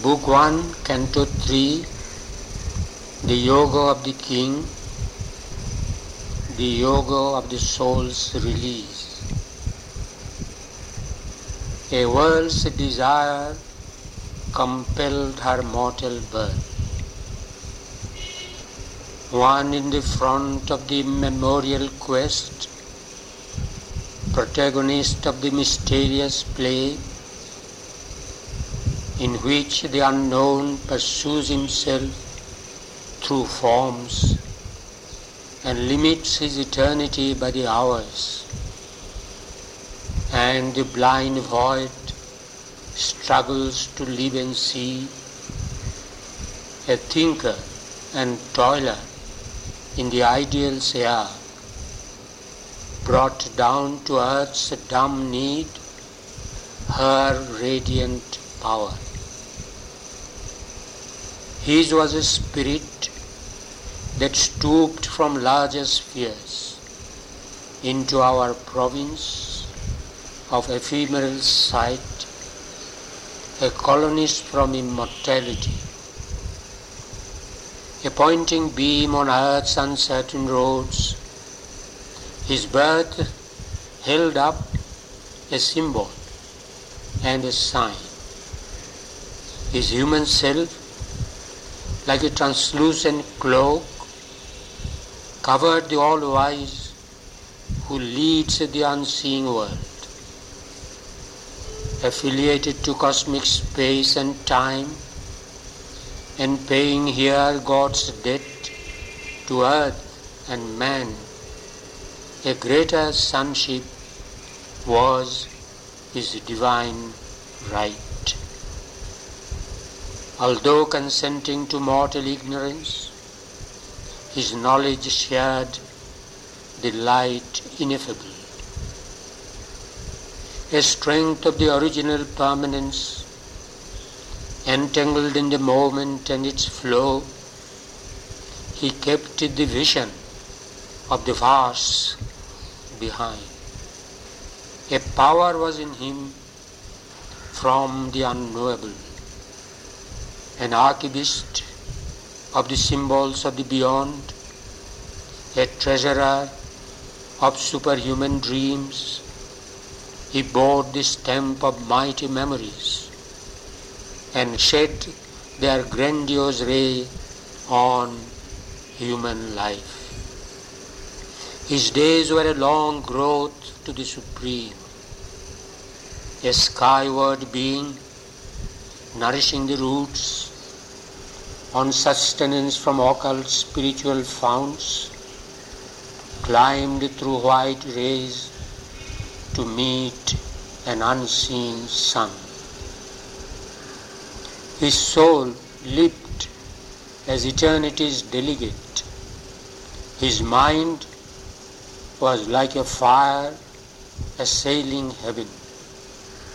Book 1, Canto 3, The Yoga of the King, The Yoga of the Soul's Release. A world's desire compelled her mortal birth. One in the front of the memorial quest, protagonist of the mysterious play, in which the unknown pursues himself through forms and limits his eternity by the hours, and the blind void struggles to live and see, a thinker and toiler in the ideal's air, brought down to earth's dumb need, her radiant power. His was a spirit that stooped from larger spheres into our province of ephemeral sight, a colonist from immortality, a pointing beam on earth's uncertain roads. His birth held up a symbol and a sign. His human self like a translucent cloak, covered the all-wise who leads the unseeing world. Affiliated to cosmic space and time, and paying here God's debt to earth and man, a greater sonship was his divine right although consenting to mortal ignorance, his knowledge shared the light ineffable. A strength of the original permanence, entangled in the moment and its flow, he kept the vision of the vast behind. A power was in him from the unknowable an archivist of the symbols of the beyond, a treasurer of superhuman dreams, he bore the stamp of mighty memories and shed their grandiose ray on human life. His days were a long growth to the Supreme, a skyward being nourishing the roots, on sustenance from occult spiritual founts, climbed through white rays to meet an unseen sun. His soul leaped as eternity's delegate. His mind was like a fire assailing heaven,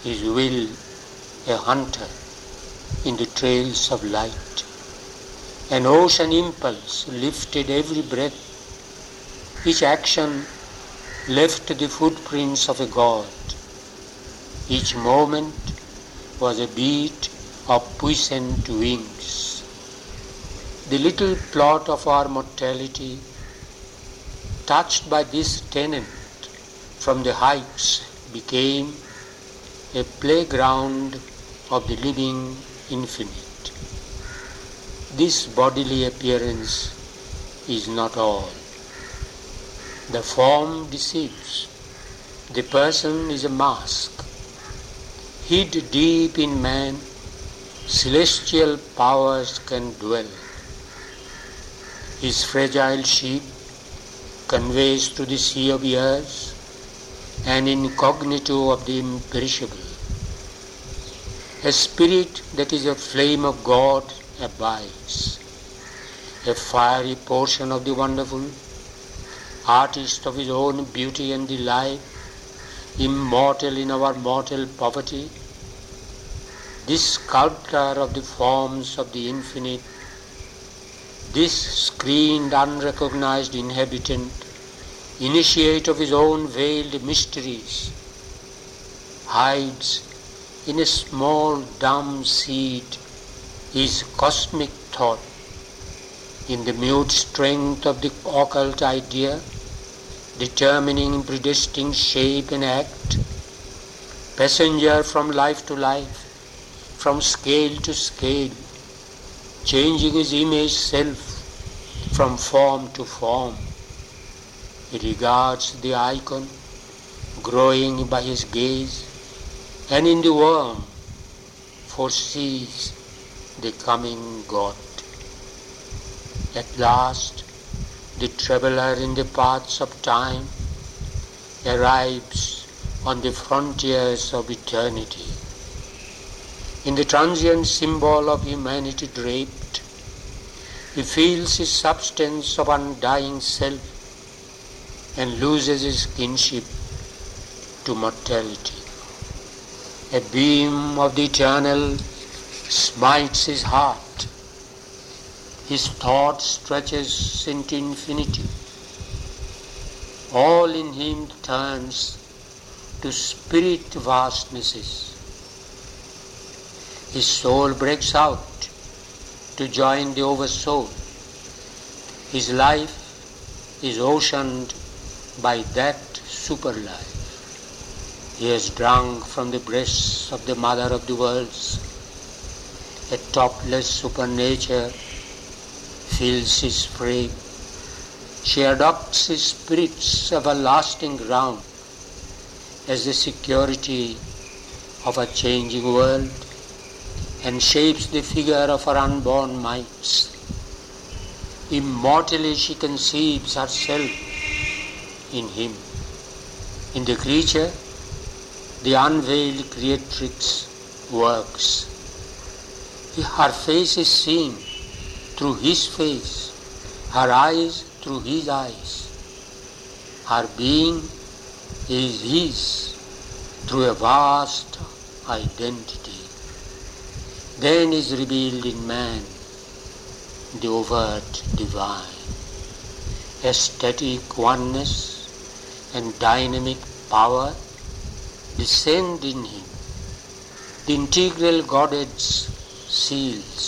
his will a hunter in the trails of light. An ocean impulse lifted every breath. Each action left the footprints of a god. Each moment was a beat of puissant wings. The little plot of our mortality, touched by this tenant from the heights, became a playground of the living infinite. This bodily appearance is not all. The form deceives. The person is a mask. Hid deep in man, celestial powers can dwell. His fragile sheep conveys to the sea of years an incognito of the imperishable. A spirit that is a flame of God abides, a fiery portion of the wonderful, artist of his own beauty and delight, immortal in our mortal poverty, this sculptor of the forms of the infinite, this screened unrecognized inhabitant, initiate of his own veiled mysteries, hides in a small dumb seed is cosmic thought in the mute strength of the occult idea, determining predestined shape and act, passenger from life to life, from scale to scale, changing his image self from form to form. He regards the icon growing by his gaze, and in the worm foresees the coming God. At last, the traveler in the paths of time arrives on the frontiers of eternity. In the transient symbol of humanity draped, he feels his substance of undying self and loses his kinship to mortality. A beam of the eternal smites his heart his thought stretches into infinity. All in him turns to spirit vastnesses. His soul breaks out to join the oversoul. His life is oceaned by that super life. He has drunk from the breasts of the mother of the worlds, a topless supernature fills his frame. She adopts his spirit's everlasting ground as the security of a changing world and shapes the figure of her unborn mights. Immortally she conceives herself in him. In the creature, the unveiled creatrix works. Her face is seen through his face, her eyes through his eyes. Her being is his through a vast identity. Then is revealed in man the overt divine, aesthetic oneness and dynamic power descend in him. The integral Godhead's seals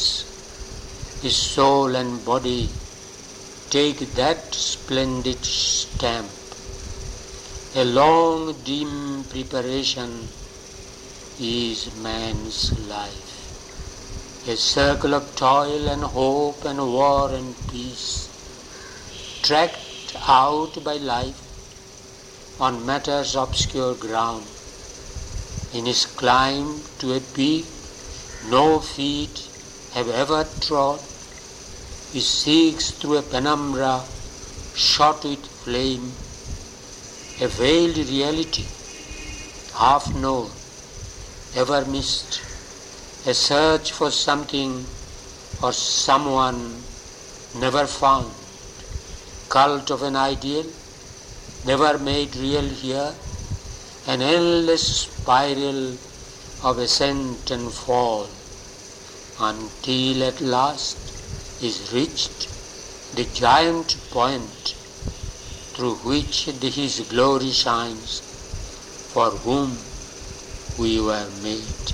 his soul and body take that splendid stamp. A long, dim preparation is man's life. A circle of toil and hope and war and peace, tracked out by life on matter's obscure ground. In his climb to a peak no feet have ever trod, he seeks through a penumbra shot with flame, a veiled reality, half known, ever missed, a search for something or someone never found, cult of an ideal, never made real here, an endless spiral of ascent and fall, until at last is reached the giant point through which his glory shines, for whom we were made,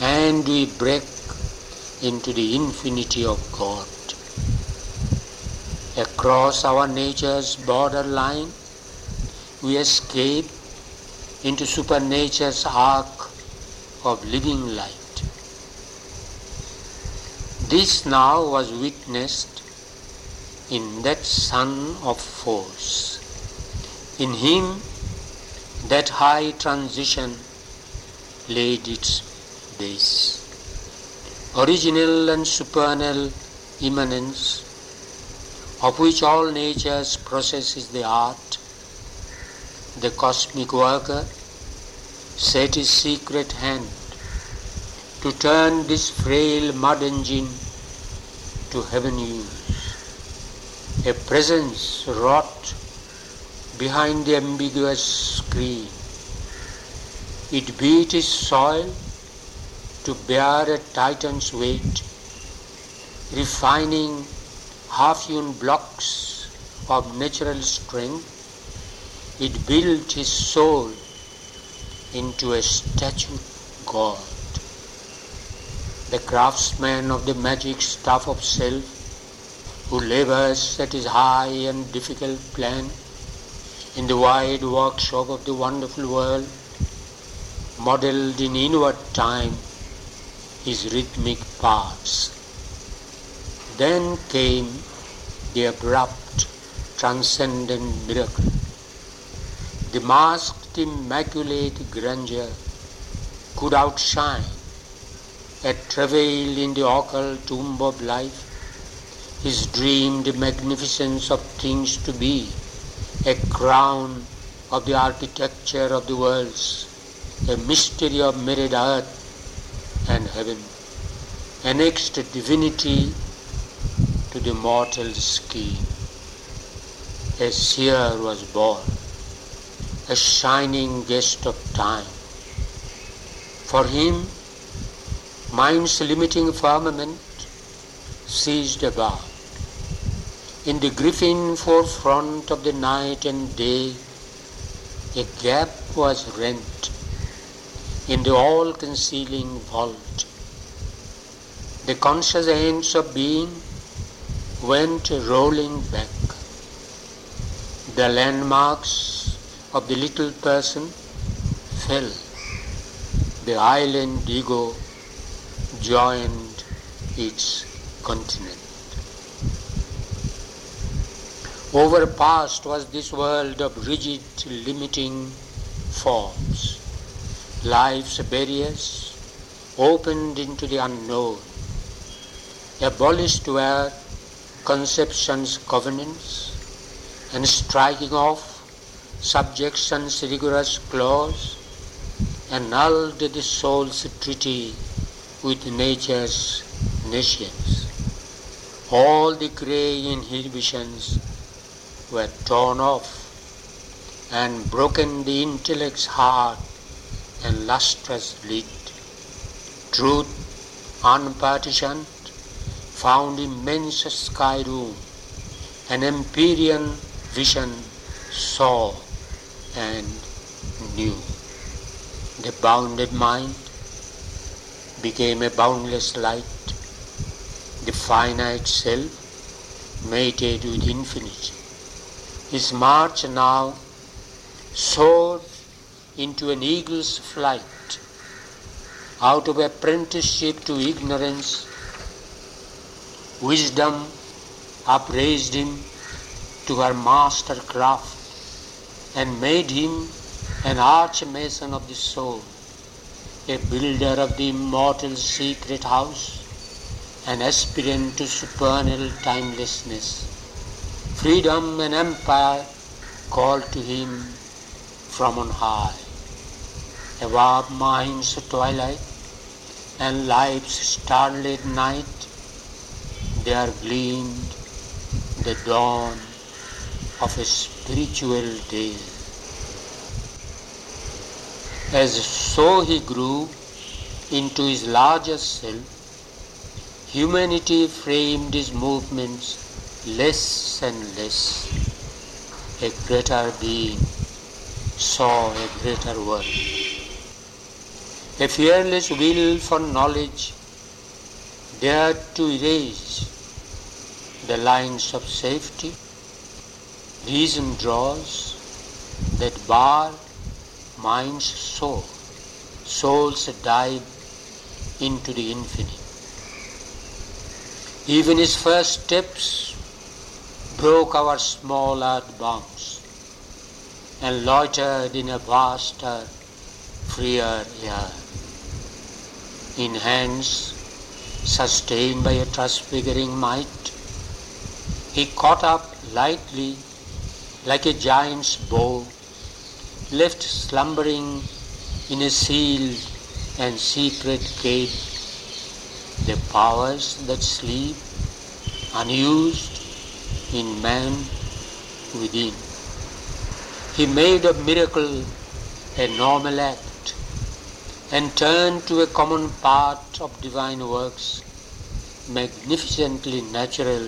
and we break into the infinity of God. Across our nature's borderline, we escape into supernature's arc of living light. This now was witnessed in that Son of force. In him that high transition laid its base. Original and supernal immanence, of which all nature's process is the art, the cosmic worker set his secret hand to turn this frail mud engine to heaven use. A presence wrought behind the ambiguous screen. It beat his soil to bear a titan's weight, refining half-hewn blocks of natural strength. It built his soul into a statue God. the craftsman of the magic stuff of self, who labors at his high and difficult plan in the wide workshop of the wonderful world, modeled in inward time his rhythmic parts. Then came the abrupt, transcendent miracle. The masked, immaculate grandeur could outshine a travail in the occult tomb of life, his dreamed magnificence of things to be, a crown of the architecture of the worlds, a mystery of mirrored earth and heaven, annexed divinity to the mortal scheme. A seer was born, a shining guest of time. For him, mind's limiting firmament ceased above. In the griffin forefront of the night and day, a gap was rent in the all concealing vault. The conscious ends of being went rolling back. The landmarks of the little person fell. The island ego joined its continent. Overpast was this world of rigid limiting forms. Life's barriers opened into the unknown. Abolished were conception's covenants and striking off subjection's rigorous clause annulled the soul's treaty with nature's nations. All the grey inhibitions were torn off and broken the intellect's heart and lustrous lid. Truth unpartitioned found immense sky room, an empyrean vision saw and knew. The bounded mind became a boundless light, the finite self mated with infinity. His march now soared into an eagle's flight, out of apprenticeship to ignorance. Wisdom upraised him to her master craft and made him an arch mason of the soul a builder of the immortal secret house, an aspirant to supernal timelessness. Freedom and empire called to him from on high. Above mind's twilight and life's starlit night, there gleamed the dawn of a spiritual days. As so he grew into his larger self, humanity framed his movements less and less. A greater being saw a greater world. A fearless will for knowledge dared to erase the lines of safety. Reason draws that bar mind's soul. Souls dive into the infinite. Even his first steps broke our small earth bounds and loitered in a vaster, freer air. In hands sustained by a transfiguring might, he caught up lightly like a giant's bow left slumbering in a sealed and secret cave, the powers that sleep unused in man within. He made a miracle a normal act and turned to a common part of divine works, magnificently natural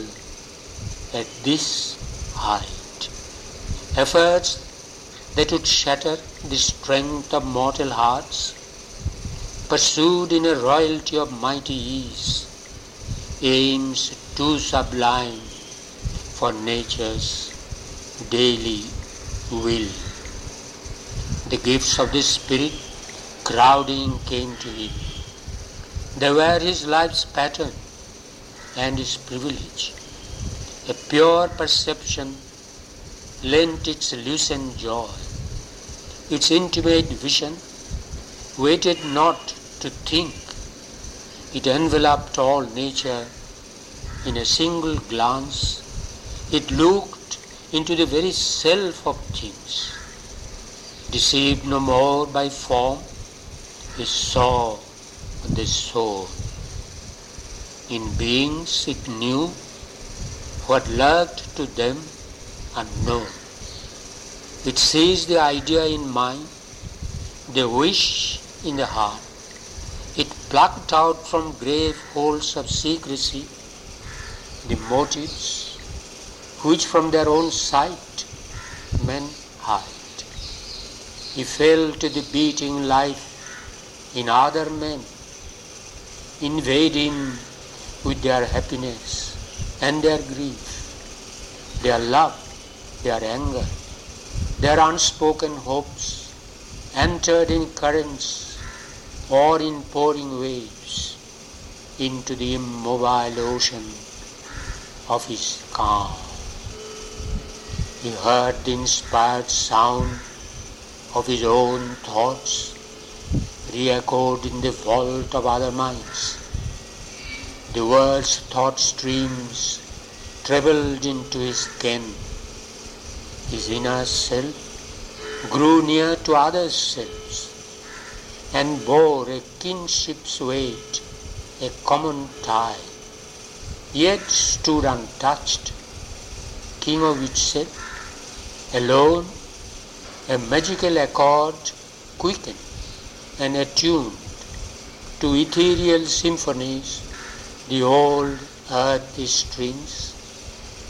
at this height. Efforts that would shatter the strength of mortal hearts pursued in a royalty of mighty ease, aims too sublime for nature's daily will. The gifts of the Spirit crowding came to him. They were his life's pattern and his privilege. A pure perception lent its lucent joy. Its intimate vision waited not to think. It enveloped all nature in a single glance. It looked into the very self of things deceived no more by form, he saw the soul. In beings it knew what lurked to them unknown. It seized the idea in mind, the wish in the heart. It plucked out from grave holes of secrecy the motives which from their own sight men hide. He felt the beating life in other men, invading with their happiness and their grief, their love, their anger, their unspoken hopes, entered in currents or in pouring waves into the immobile ocean of his calm. He heard the inspired sound of his own thoughts re-echoed in the vault of other minds. The world's thought streams travelled into his ken. His inner self grew near to other selves and bore a kinship's weight, a common tie, yet stood untouched, king of itself, alone a magical accord quickened and attuned to ethereal symphonies the old earthy strings.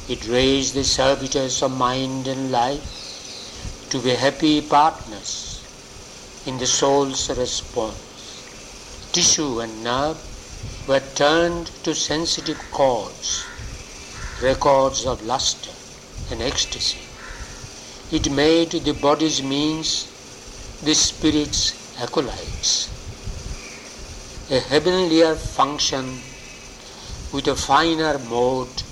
It raised the servitors of mind and life to be happy partners in the soul's response. Tissue and nerve were turned to sensitive chords, records of luster and ecstasy. It made the body's means the spirit's acolytes. A heavenlier function with a finer mode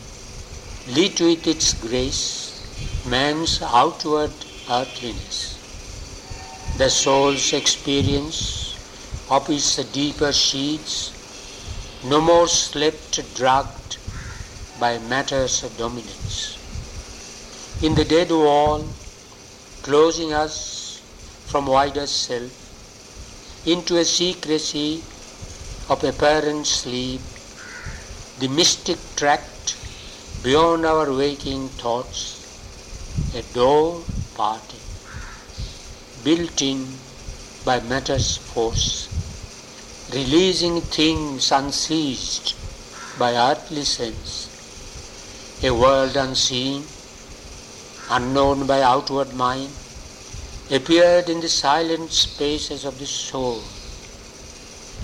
lit with its grace man's outward earthliness. The soul's experience of its deeper sheets no more slept drugged by matter's dominance. In the dead wall, closing us from wider self into a secrecy of apparent sleep, the mystic tract beyond our waking thoughts, a door parted, built in by matter's force, releasing things unseized by earthly sense, a world unseen, unknown by outward mind, appeared in the silent spaces of the soul.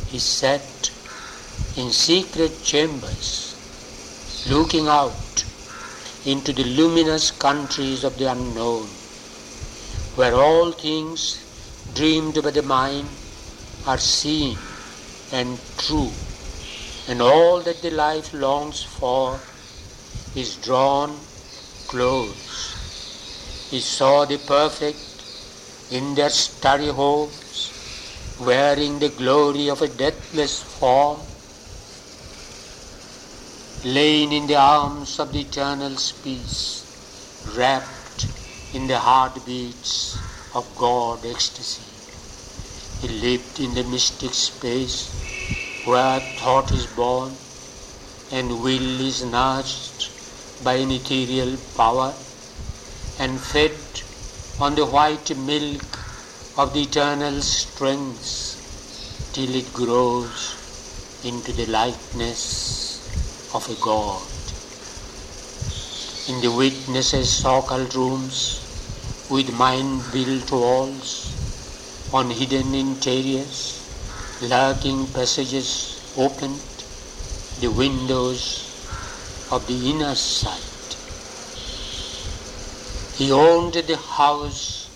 He sat in secret chambers, looking out into the luminous countries of the unknown, where all things dreamed by the mind are seen and true, and all that the life longs for is drawn close. He saw the perfect in their starry homes, wearing the glory of a deathless form, laying in the arms of the eternal peace, wrapped in the heartbeats of God ecstasy. He lived in the mystic space where thought is born and will is nourished by an ethereal power and fed on the white milk of the eternal strength till it grows into the likeness of a God. In the witnesses' occult rooms, with mind built walls, on hidden interiors, lurking passages opened the windows of the inner sight. He owned the house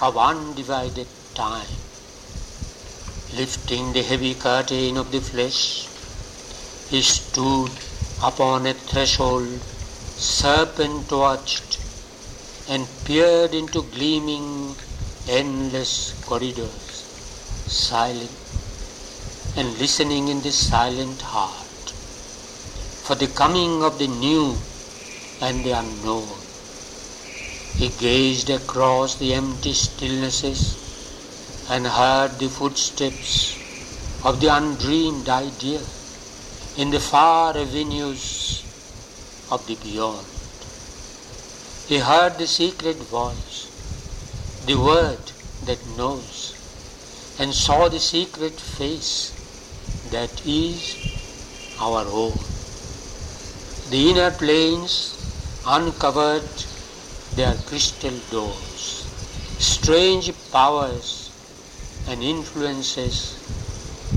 of undivided time. Lifting the heavy curtain of the flesh, he stood upon a threshold, serpent watched, and peered into gleaming, endless corridors, silent and listening in the silent heart for the coming of the new and the unknown. He gazed across the empty stillnesses and heard the footsteps of the undreamed idea in the far avenues of the beyond. He heard the secret voice, the word that knows, and saw the secret face that is our own. The inner planes uncovered their crystal doors. Strange powers and influences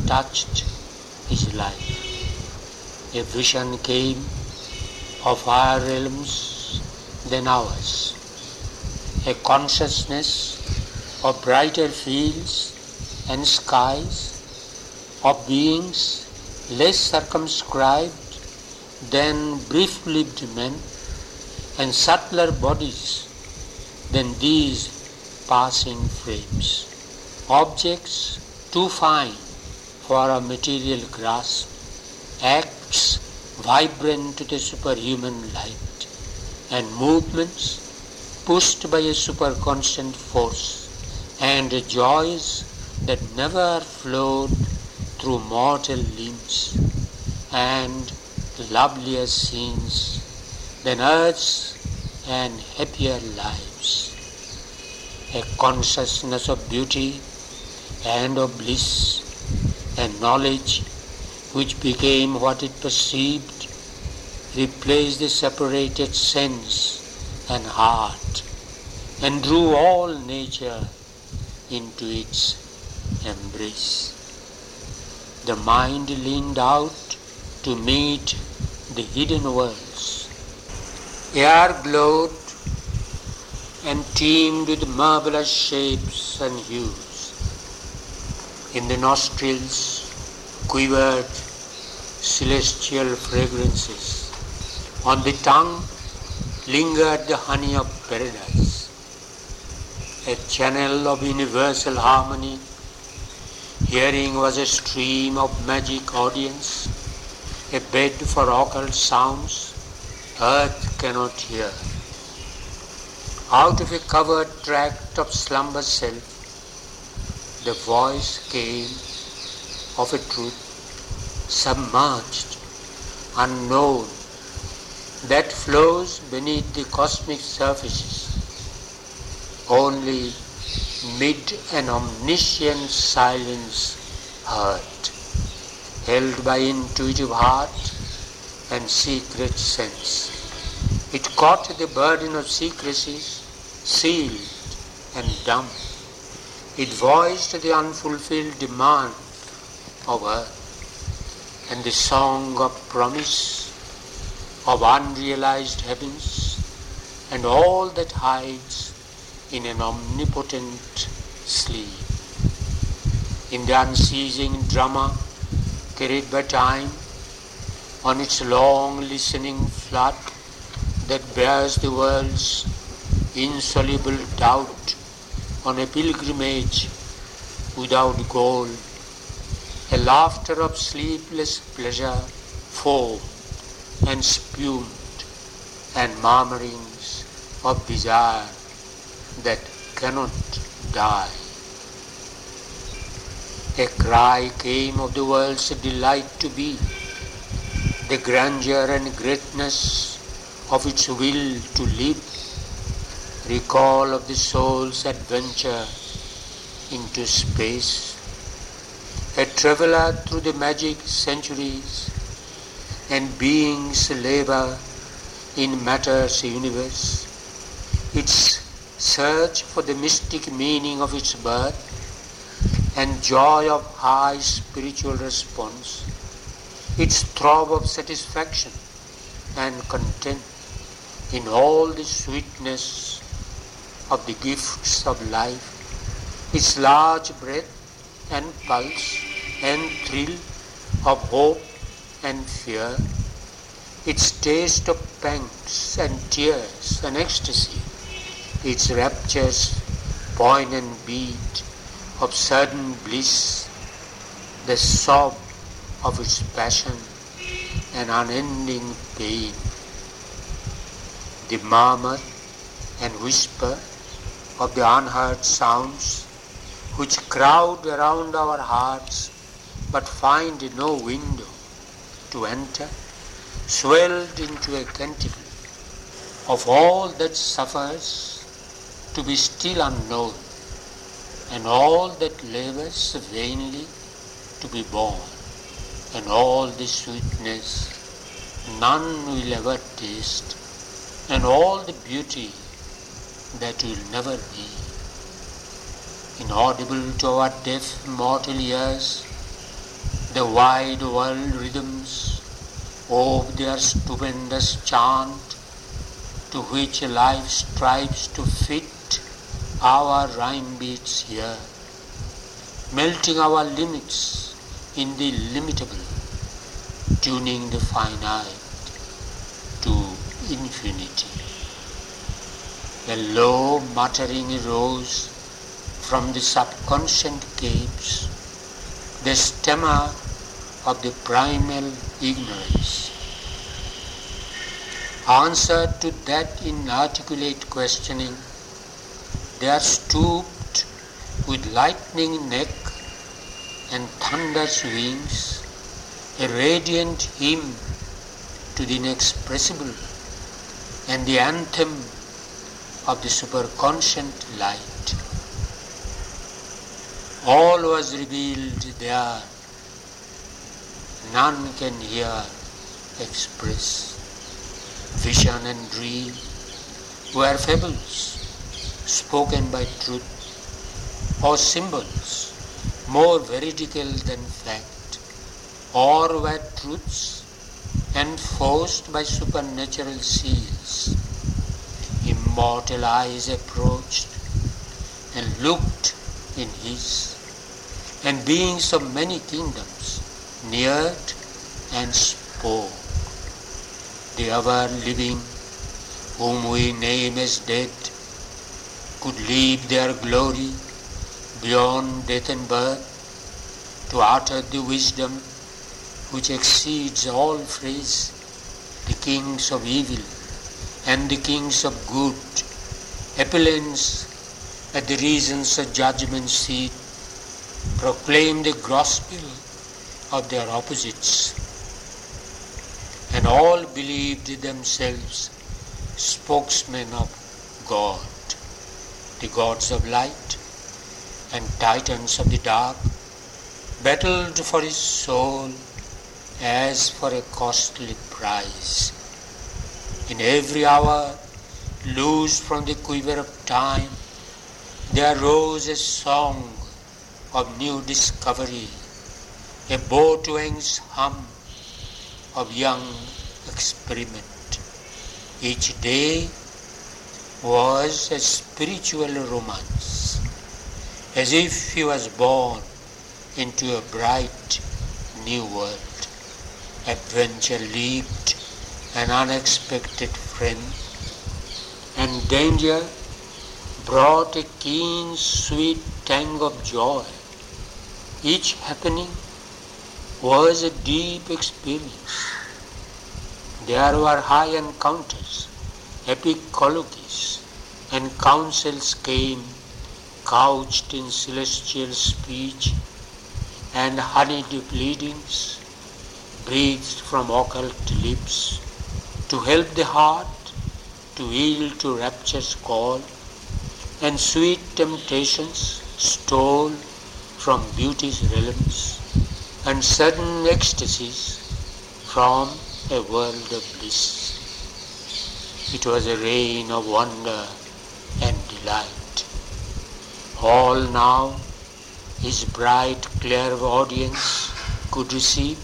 touched his life. A vision came of higher realms than ours. A consciousness of brighter fields and skies of beings less circumscribed than brief-lived men and subtler bodies than these passing frames. Objects too fine for our material grasp, vibrant to the superhuman light, and movements pushed by a superconscient force, and joys that never flowed through mortal limbs and lovelier scenes than earth's and happier lives. A consciousness of beauty and of bliss and knowledge which became what it perceived replaced the separated sense and heart and drew all nature into its embrace the mind leaned out to meet the hidden worlds. Air glowed and teemed with marvelous shapes and hues. In the nostrils quivered celestial fragrances. On the tongue lingered the honey of paradise, a channel of universal harmony Hearing was a stream of magic audience, a bed for occult sounds earth cannot hear. Out of a covered tract of slumber self, the voice came of a truth submerged, unknown, that flows beneath the cosmic surfaces. Only mid an omniscient silence heard, held by intuitive heart and secret sense. It caught the burden of secrecy, sealed and dumb. It voiced the unfulfilled demand of earth and the song of promise of unrealized heavens and all that hides in an omnipotent sleep. In the unceasing drama carried by time, on its long listening flood that bears the world's insoluble doubt on a pilgrimage without goal, a laughter of sleepless pleasure foamed and spumed, and murmurings of desire that cannot die. A cry came of the world's delight to be, the grandeur and greatness of its will to live, recall of the soul's adventure into space, a traveler through the magic centuries and beings labor in matter's universe, its search for the mystic meaning of its birth, and joy of high spiritual response, its throb of satisfaction and content in all the sweetness of the gifts of life, its large breath and pulse and thrill of hope and fear, its taste of pangs and tears and ecstasy, its raptures, poignant beat of sudden bliss, the sob of its passion and unending pain, the murmur and whisper of the unheard sounds which crowd around our hearts but find no window to enter, swelled into a canticle of all that suffers to be still unknown, and all that labors vainly to be born, and all the sweetness none will ever taste, and all the beauty that will never be. Inaudible to our deaf mortal ears, the wide world rhythms of their stupendous chant to which life strives to fit our rhyme beats here, melting our limits in the limitable, tuning the finite to infinity. A low muttering rose from the subconscient caves, the stammer of the primal ignorance. Answer to that inarticulate questioning, there stooped with lightning neck and thunder's wings a radiant hymn to the inexpressible and the anthem of the superconscient light. All was revealed there none can hear, express. Vision and dream were fables spoken by truth, or symbols more veridical than fact, or were truths enforced by supernatural seals. Immortal eyes approached and looked in his, and beings of many kingdoms neared and spoke. The ever living, whom we name as dead, could leave their glory beyond death and birth to utter the wisdom which exceeds all phrase, the kings of evil and the kings of good, appellants at the reasons of judgment seat, proclaim the gospel of their opposites, and all believed themselves spokesmen of God, the gods of light and titans of the dark, battled for his soul as for a costly prize. In every hour, loosed from the quiver of time, there rose a song of new discovery a boatwing's hum of young experiment. Each day was a spiritual romance, as if he was born into a bright new world. Adventure leaped an unexpected friend, and danger brought a keen, sweet tang of joy. Each happening was a deep experience. There were high encounters, epic colloquies, and counsels came couched in celestial speech and honeyed pleadings breathed from occult lips to help the heart to yield to rapture's call and sweet temptations stole from beauty's realms and sudden ecstasies from a world of bliss. It was a rain of wonder and delight. All now his bright clairaudience could receive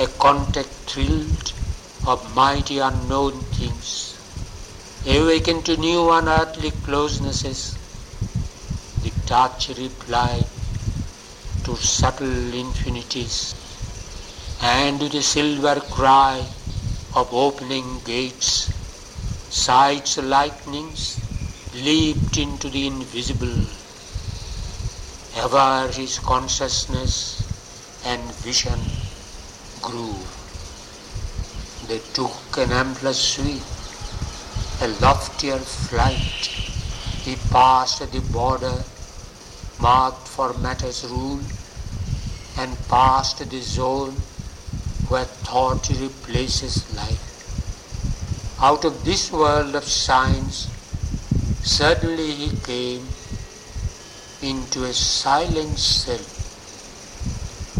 a contact thrilled of mighty unknown things, awakened to new unearthly closenesses, the touch replied to subtle infinities, and with a silver cry of opening gates, sights lightnings leaped into the invisible. Ever his consciousness and vision grew. They took an ampler sweep, a loftier flight. He passed the border marked for matter's rule and passed the zone where thought replaces life. Out of this world of science, suddenly he came into a silent cell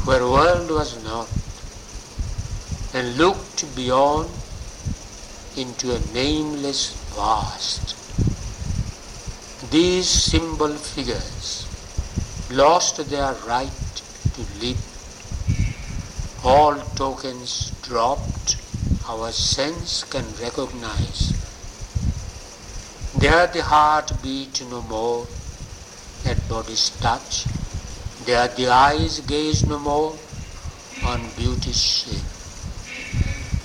where world was not and looked beyond into a nameless vast. These symbol figures lost their right to live. All tokens dropped, our sense can recognize. There the heart beat no more at body's touch. There the eyes gaze no more on beauty's shape.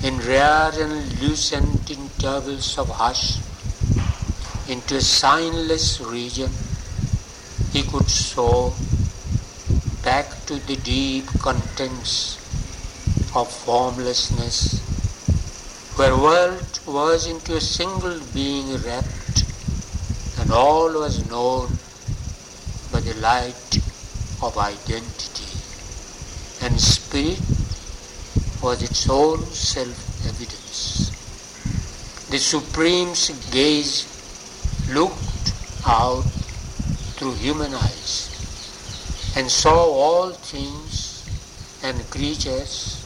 In rare and lucent intervals of hush, into a signless region, he could soar back to the deep contents of formlessness, where world was into a single being wrapped, and all was known by the light of identity, and spirit was its own self-evidence. The Supreme's gaze looked out through human eyes and saw all things and creatures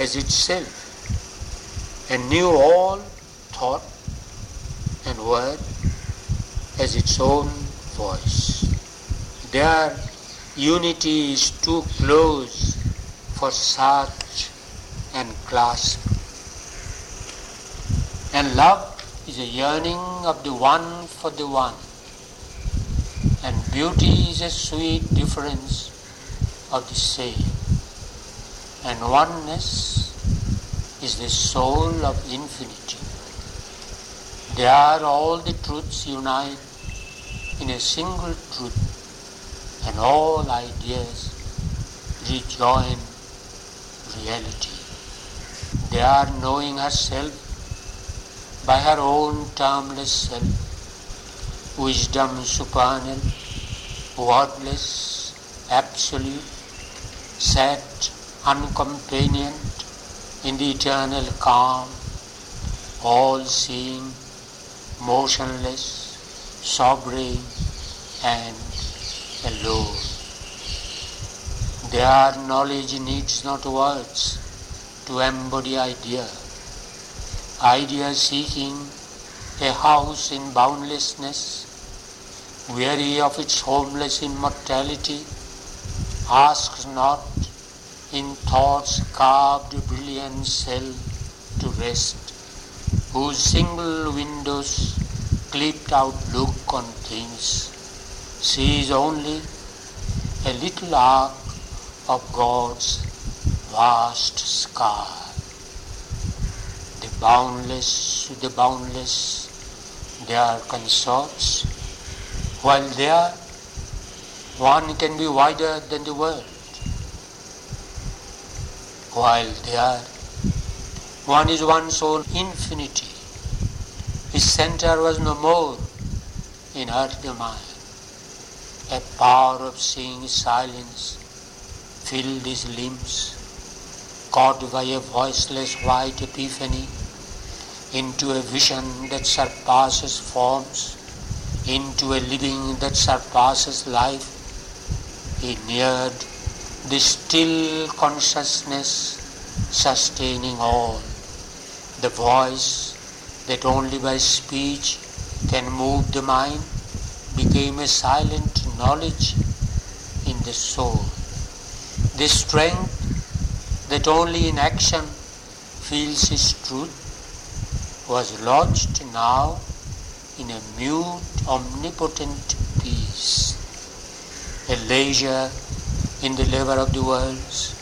as itself and knew all thought and word as its own voice. Their unity is too close for search and clasp. And love is a yearning of the one for the one. And beauty is a sweet difference of the same. And oneness is the soul of infinity. There all the truths unite in a single truth, and all ideas rejoin reality. They are knowing herself by her own termless self, wisdom supernal, wordless, absolute, sat uncompanioned in the eternal calm, all seeing, motionless, sovereign, and alone. Their knowledge needs not words to embody idea. Idea seeking a house in boundlessness, weary of its homeless immortality, asks not in thought's carved brilliant cell to rest, whose single windows clipped out look on things, sees only a little arc of God's vast sky. The boundless the boundless, they are consorts, while there one can be wider than the world. While there one is one's own infinity. His center was no more in earthly mind. A power of seeing silence filled his limbs, caught by a voiceless white epiphany into a vision that surpasses forms, into a living that surpasses life. He neared the still consciousness sustaining all, the voice that only by speech can move the mind became a silent knowledge in the soul. The strength that only in action feels his truth was lodged now in a mute, omnipotent peace, a leisure in the labor of the worlds,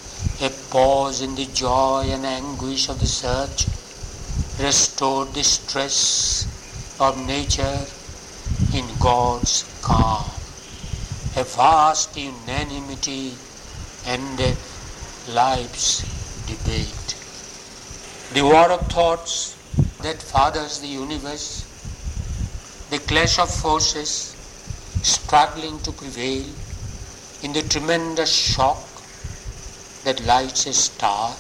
a pause in the joy and anguish of the search, restored the stress of nature in God's calm. A vast unanimity ended life's debate. The war of thoughts that fathers the universe, the clash of forces struggling to prevail in the tremendous shock that lights a star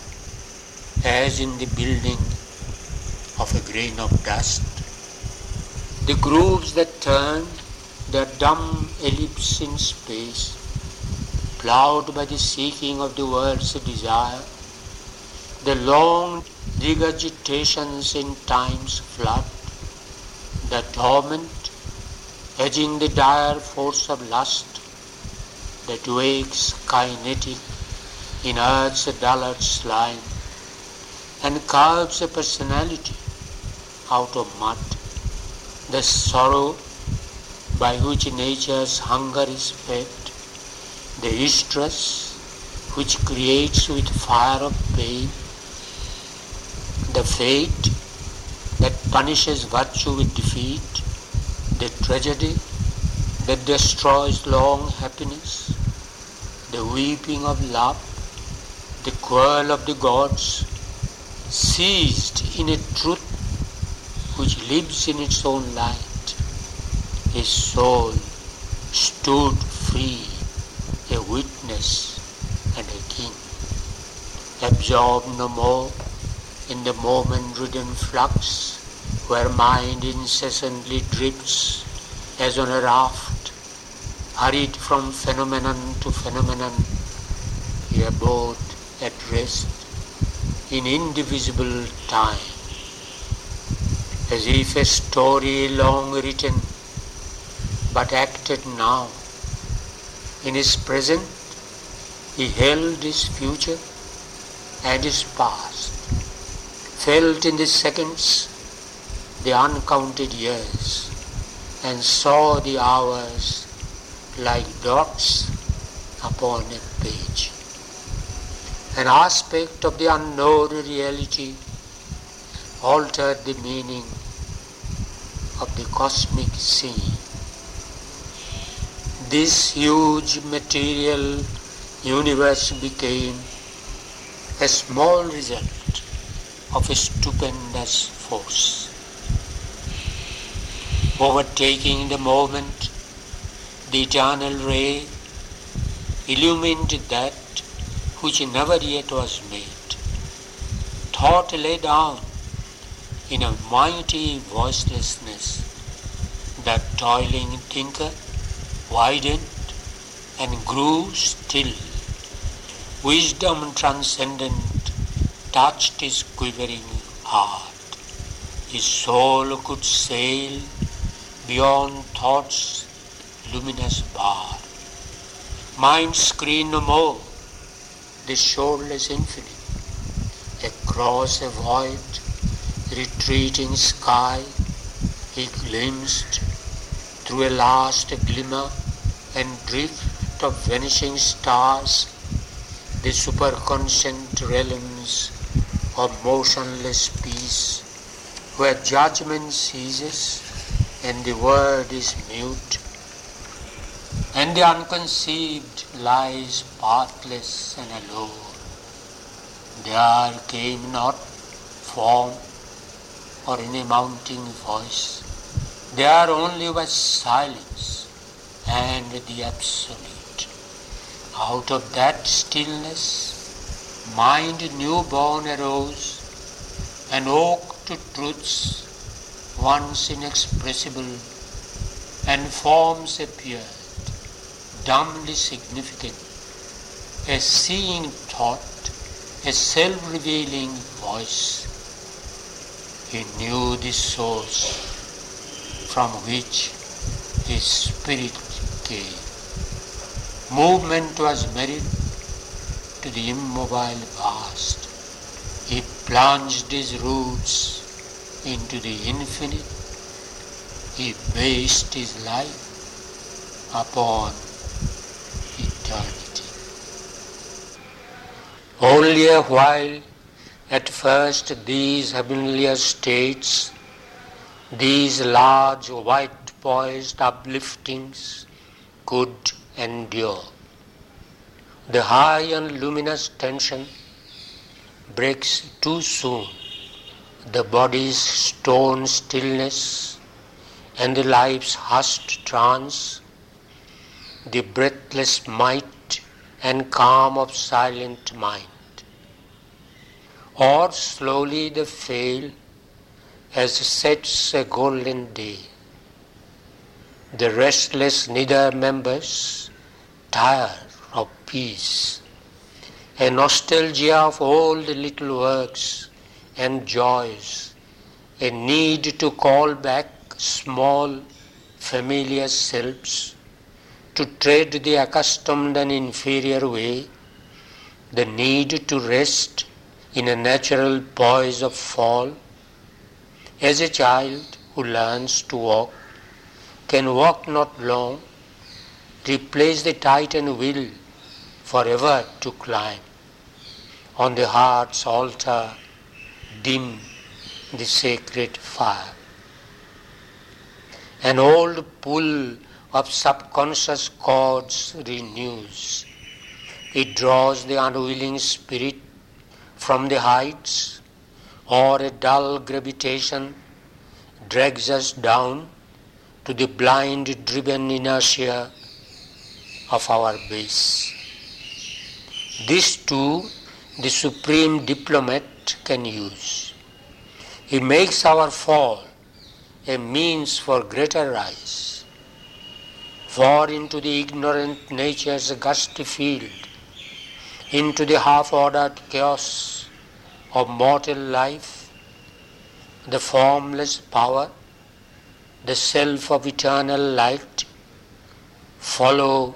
as in the building of a grain of dust. The grooves that turn their dumb ellipse in space ploughed by the seeking of the world's desire, the long regurgitations in time's flood, the torment, edging the dire force of lust that wakes kinetic in earth's dullard slime and carves a personality out of mud, the sorrow by which nature's hunger is fed, the stress which creates with fire of pain, the fate that punishes virtue with defeat, the tragedy that destroys long happiness, the weeping of love, the quarrel of the gods, seized in a truth which lives in its own light. His soul stood free a witness and a king. Absorbed no more in the moment-ridden flux where mind incessantly drifts as on a raft, hurried from phenomenon to phenomenon, he abode at rest in indivisible time, as if a story long written but acted now. In his present, he held his future and his past, felt in the seconds the uncounted years, and saw the hours like dots upon a page. An aspect of the unknown reality altered the meaning of the cosmic scene this huge material universe became a small result of stupendous force. Overtaking the moment, the eternal ray illumined that which never yet was made. Thought lay down in a mighty voicelessness that toiling thinker widened and grew still. Wisdom transcendent touched his quivering heart. His soul could sail beyond thought's luminous bar. Mind screen no more, the shoreless infinite. Across a void, retreating sky, he glimpsed through a last glimmer and drift of vanishing stars, the superconscient realms of motionless peace, where judgment ceases and the word is mute, and the unconceived lies pathless and alone. There came not form or any mounting voice there only was silence and the absolute. Out of that stillness, mind newborn arose and woke to truths once inexpressible, and forms appeared, dumbly significant, a seeing thought, a self-revealing voice. He knew the source from which his spirit came. movement was married to the immobile vast. He plunged his roots into the infinite. He based his life upon eternity. Only a while at first these heavenlier states, these large white poised upliftings could endure. The high and luminous tension breaks too soon the body's stone stillness and the life's hushed trance, the breathless might and calm of silent mind. Or slowly the fail as sets a golden day. The restless nether members tire of peace, a nostalgia of old little works and joys, a need to call back small familiar selves, to tread the accustomed and inferior way, the need to rest in a natural poise of fall. As a child who learns to walk can walk not long, replace the Titan will forever to climb. On the heart's altar, dim the sacred fire. An old pull of subconscious chords renews. It draws the unwilling spirit from the heights, or a dull gravitation drags us down to the blind driven inertia of our base. This too the supreme diplomat can use. He makes our fall a means for greater rise. For into the ignorant nature's gusty field, into the half-ordered chaos of mortal life, the formless power, the self of eternal light, follow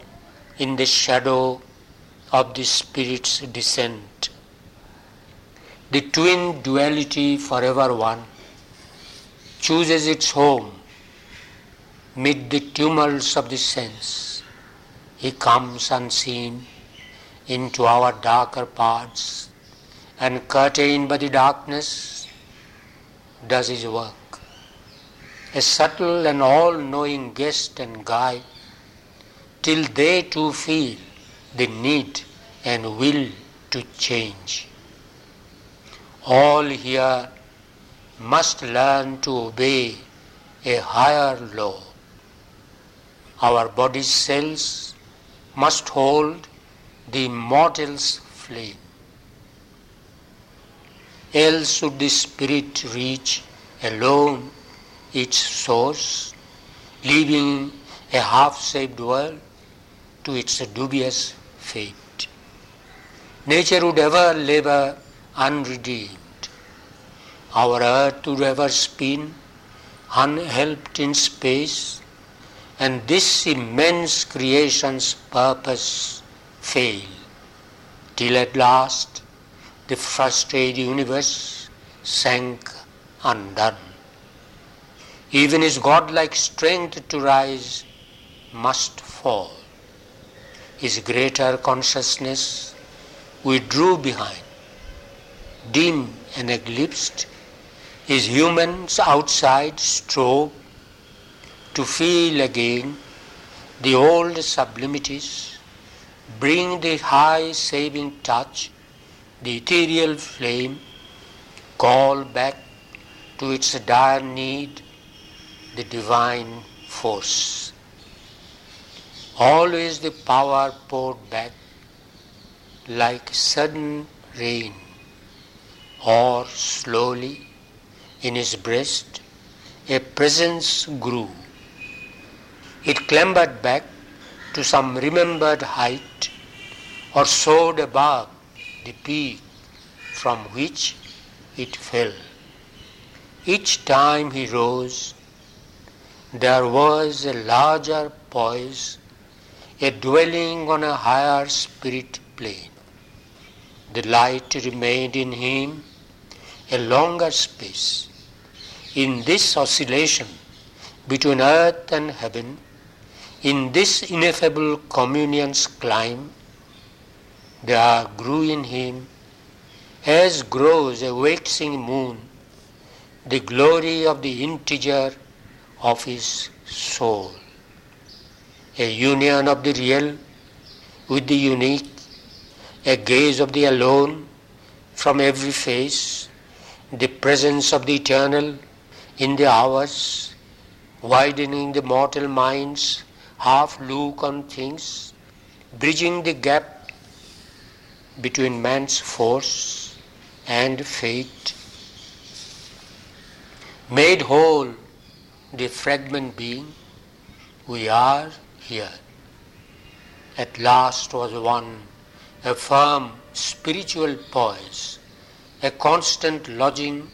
in the shadow of the Spirit's descent. The twin duality forever one chooses its home mid the tumults of the sense. He comes unseen into our darker parts and curtained by the darkness does his work. A subtle and all-knowing guest and guide till they too feel the need and will to change. All here must learn to obey a higher law. Our body's cells must hold the immortal's flame. Else should the spirit reach alone its source, leaving a half-saved world to its dubious fate. Nature would ever labor unredeemed. Our earth would ever spin unhelped in space, and this immense creation's purpose fail, till at last the frustrated universe sank undone. Even his godlike strength to rise must fall. His greater consciousness withdrew behind, dim and eclipsed, his humans outside strove to feel again the old sublimities, bring the high saving touch, the ethereal flame, call back to its dire need the divine force. Always the power poured back like sudden rain, or slowly in his breast a presence grew. It clambered back to some remembered height or soared above the peak from which it fell. Each time he rose, there was a larger poise a dwelling on a higher spirit plane. The light remained in him a longer space. In this oscillation between earth and heaven, in this ineffable communion's climb, there grew in him, as grows a waxing moon, the glory of the integer of his soul. A union of the real with the unique, a gaze of the alone from every face, the presence of the eternal in the hours, widening the mortal mind's. Half look on things, bridging the gap between man's force and fate, made whole the fragment being, we are here. At last was one, a firm spiritual poise, a constant lodging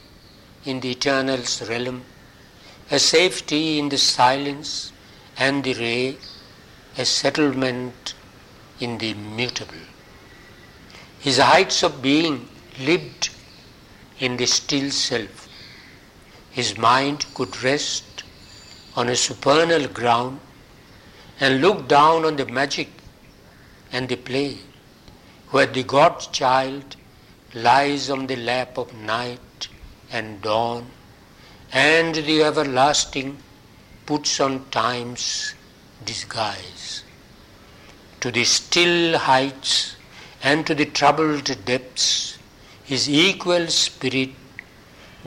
in the eternal's realm, a safety in the silence and the ray, a settlement in the immutable. His heights of being lived in the still self. His mind could rest on a supernal ground and look down on the magic and the play where the God child lies on the lap of night and dawn and the everlasting puts on time's disguise. To the still heights and to the troubled depths, his equal spirit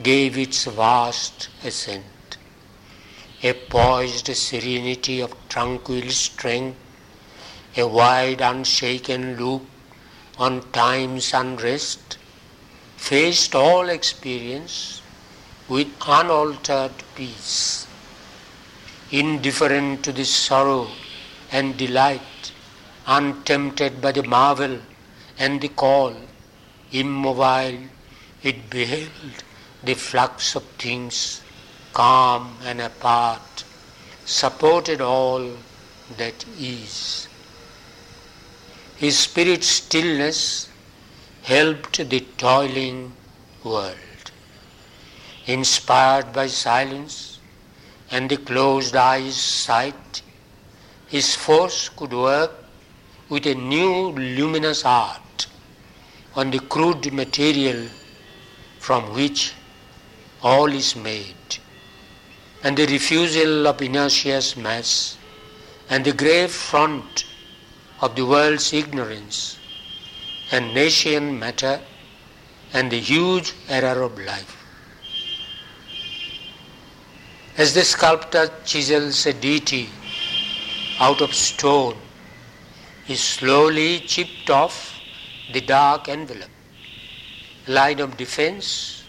gave its vast ascent. A poised serenity of tranquil strength, a wide unshaken look on time's unrest, faced all experience with unaltered peace. Indifferent to the sorrow and delight, untempted by the marvel and the call, immobile, it beheld the flux of things, calm and apart, supported all that is. His spirit's stillness helped the toiling world. Inspired by silence, and the closed eyes sight, his force could work with a new luminous art on the crude material from which all is made, and the refusal of inertia's mass, and the grave front of the world's ignorance, and nescient matter, and the huge error of life. As the sculptor chisels a deity out of stone, he slowly chipped off the dark envelope, line of defense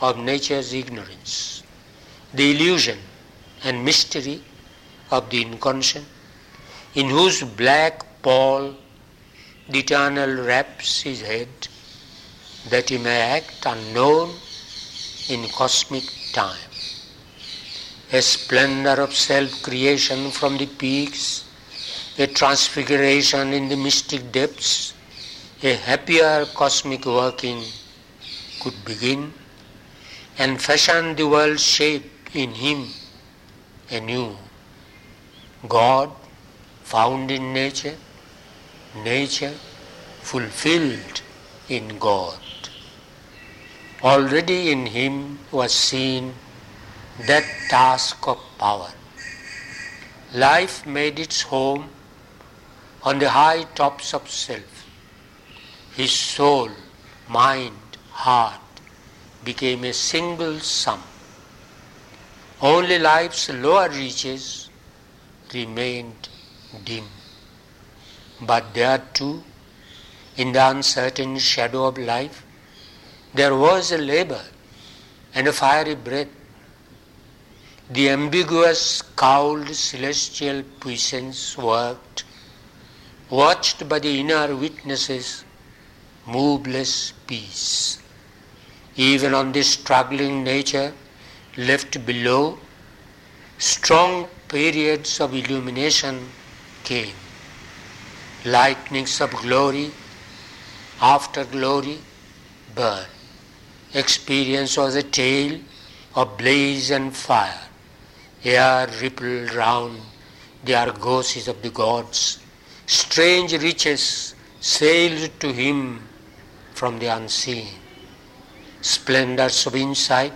of nature's ignorance, the illusion and mystery of the inconscient, in whose black pall the eternal wraps his head, that he may act unknown in cosmic time. A splendor of self-creation from the peaks, a transfiguration in the mystic depths, a happier cosmic working could begin and fashion the world's shape in him a new God found in nature, nature fulfilled in God. Already in him was seen that task of power. Life made its home on the high tops of self. His soul, mind, heart became a single sum. Only life's lower reaches remained dim. But there too, in the uncertain shadow of life, there was a labor and a fiery breath the ambiguous, cowled celestial puissance worked, watched by the inner witnesses, moveless peace. Even on this struggling nature left below, strong periods of illumination came. lightnings of glory, after glory, burn. Experience was a tale of blaze and fire. Air rippled round the argosies of the gods. Strange riches sailed to him from the unseen. Splendors of insight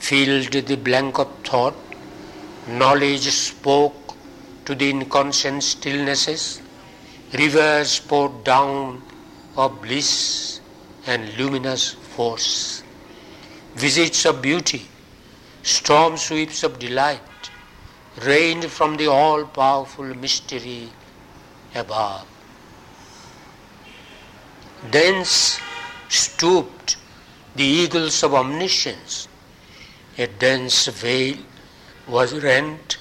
filled the blank of thought. Knowledge spoke to the inconscient stillnesses. Rivers poured down of bliss and luminous force. Visits of beauty, storm sweeps of delight rained from the all powerful mystery above. Thence stooped the eagles of omniscience. A dense veil was rent,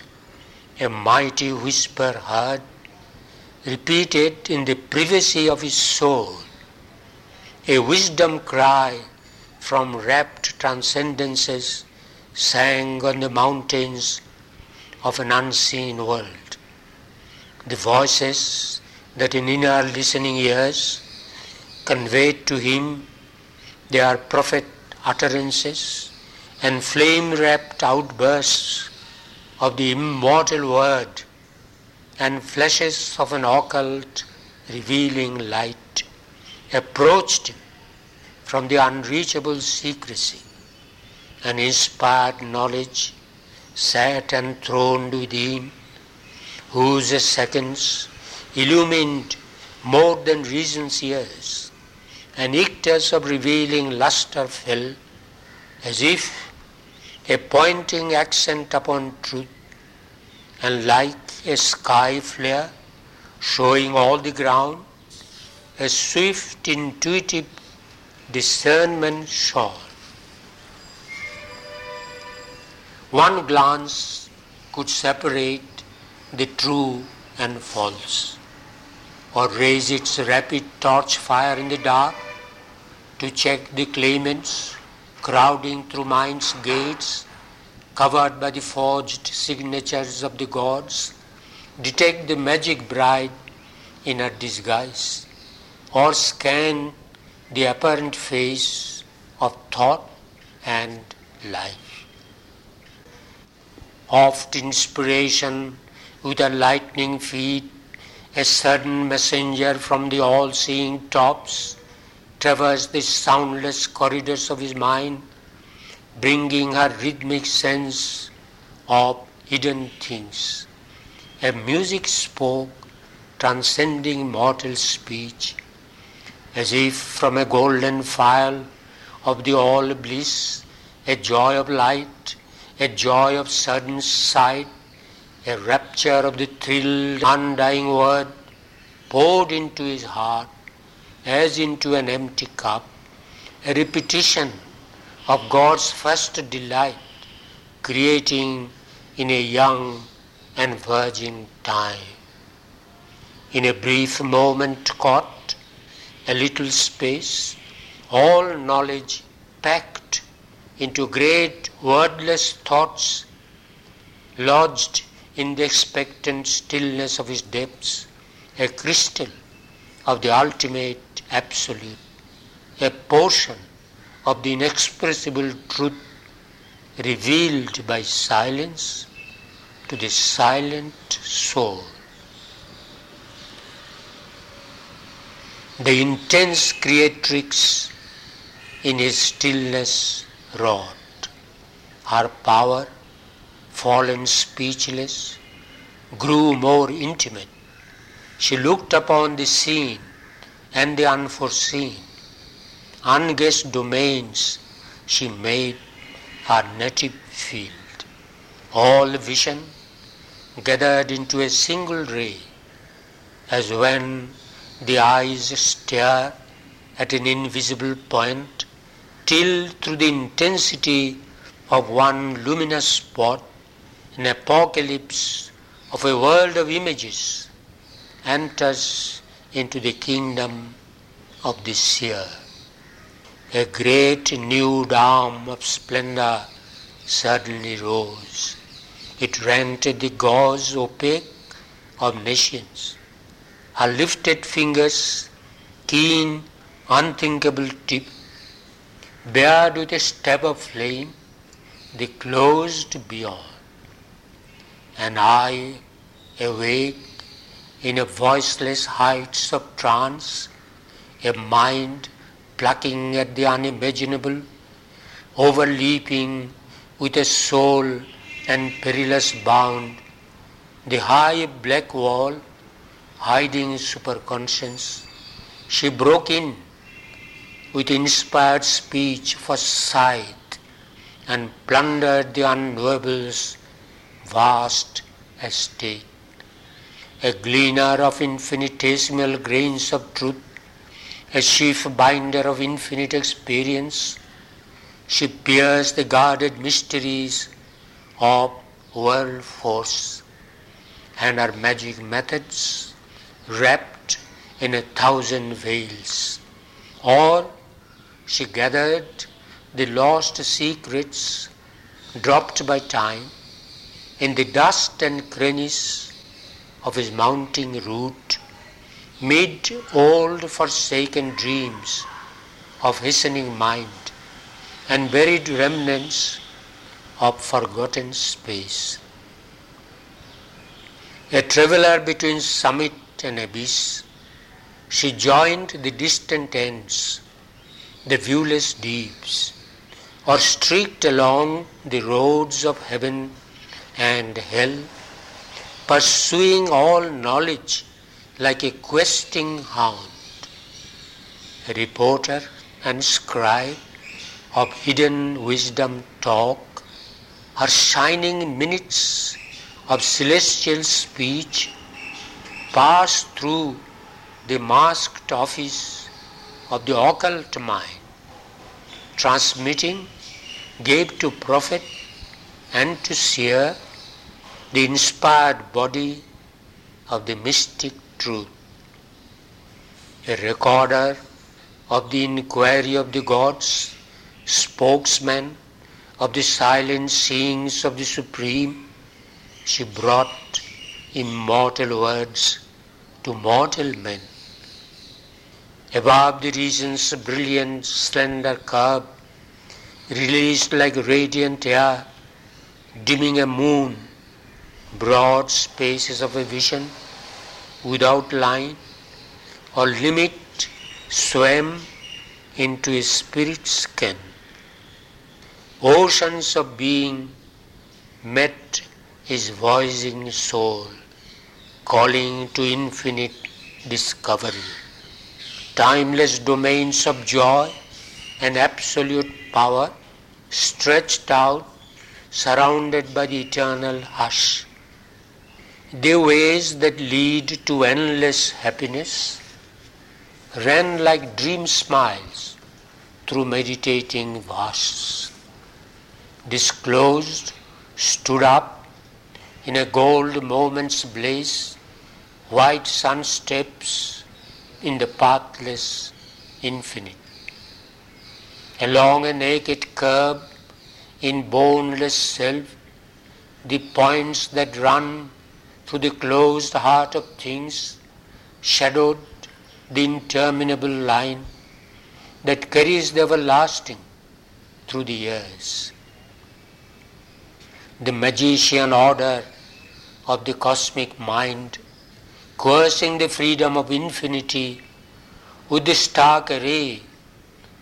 a mighty whisper heard, repeated in the privacy of his soul, a wisdom cry from rapt transcendences sang on the mountains of an unseen world. The voices that in inner listening ears conveyed to him their prophet utterances and flame wrapped outbursts of the immortal word and flashes of an occult revealing light approached him from the unreachable secrecy. And inspired knowledge sat enthroned within, whose seconds illumined more than reason's years, and ictuses of revealing lustre fell, as if a pointing accent upon truth, and like a sky flare showing all the ground, a swift intuitive discernment shone. One glance could separate the true and false, or raise its rapid torch fire in the dark to check the claimants crowding through mind's gates, covered by the forged signatures of the gods, detect the magic bride in her disguise, or scan the apparent face of thought and life. Oft inspiration with a lightning feet, a sudden messenger from the all-seeing tops, traversed the soundless corridors of his mind, bringing her rhythmic sense of hidden things. A music spoke, transcending mortal speech, as if from a golden phial of the all bliss, a joy of light, a joy of sudden sight, a rapture of the thrilled, undying word poured into his heart as into an empty cup, a repetition of God's first delight, creating in a young and virgin time. In a brief moment caught, a little space, all knowledge packed into great wordless thoughts lodged in the expectant stillness of his depths, a crystal of the ultimate absolute, a portion of the inexpressible truth revealed by silence to the silent soul. The intense creatrix in his stillness wrought. Her power, fallen speechless, grew more intimate. She looked upon the seen and the unforeseen. Unguessed domains she made her native field. All vision gathered into a single ray, as when the eyes stare at an invisible point till through the intensity of one luminous spot, an apocalypse of a world of images enters into the kingdom of the seer. A great new dawn of splendor suddenly rose. It rented the gauze opaque of Nescience. her lifted fingers, keen, unthinkable tip, bared with a stab of flame, they closed beyond. And I, awake in a voiceless heights of trance, a mind plucking at the unimaginable, overleaping with a soul and perilous bound, the high black wall hiding superconscience, she broke in with inspired speech for sight and plundered the unknowable's vast estate. A gleaner of infinitesimal grains of truth, a sheaf binder of infinite experience, she pierced the guarded mysteries of world force and her magic methods wrapped in a thousand veils. Or she gathered the lost secrets dropped by time in the dust and crannies of his mounting root, mid old forsaken dreams of hastening mind and buried remnants of forgotten space. A traveler between summit and abyss, she joined the distant ends, the viewless deeps, or streaked along the roads of heaven and hell, pursuing all knowledge like a questing hound. A reporter and scribe of hidden wisdom talk her shining minutes of celestial speech pass through the masked office of the occult mind, transmitting gave to prophet and to seer the inspired body of the mystic truth. A recorder of the inquiry of the gods, spokesman of the silent sayings of the Supreme, she brought immortal words to mortal men. Above the reason's brilliant, slender curve, released like radiant air, dimming a moon, broad spaces of a vision without line or limit swam into a spirit's skin. Oceans of being met his voicing soul, calling to infinite discovery. Timeless domains of joy and absolute power stretched out, surrounded by the eternal hush. The ways that lead to endless happiness ran like dream smiles through meditating vasts disclosed, stood up in a gold moment's blaze, white sun steps in the pathless infinite. Along a naked curb in boneless self, the points that run through the closed heart of things shadowed the interminable line that carries the everlasting through the years. The magician order of the cosmic mind, coercing the freedom of infinity with the stark array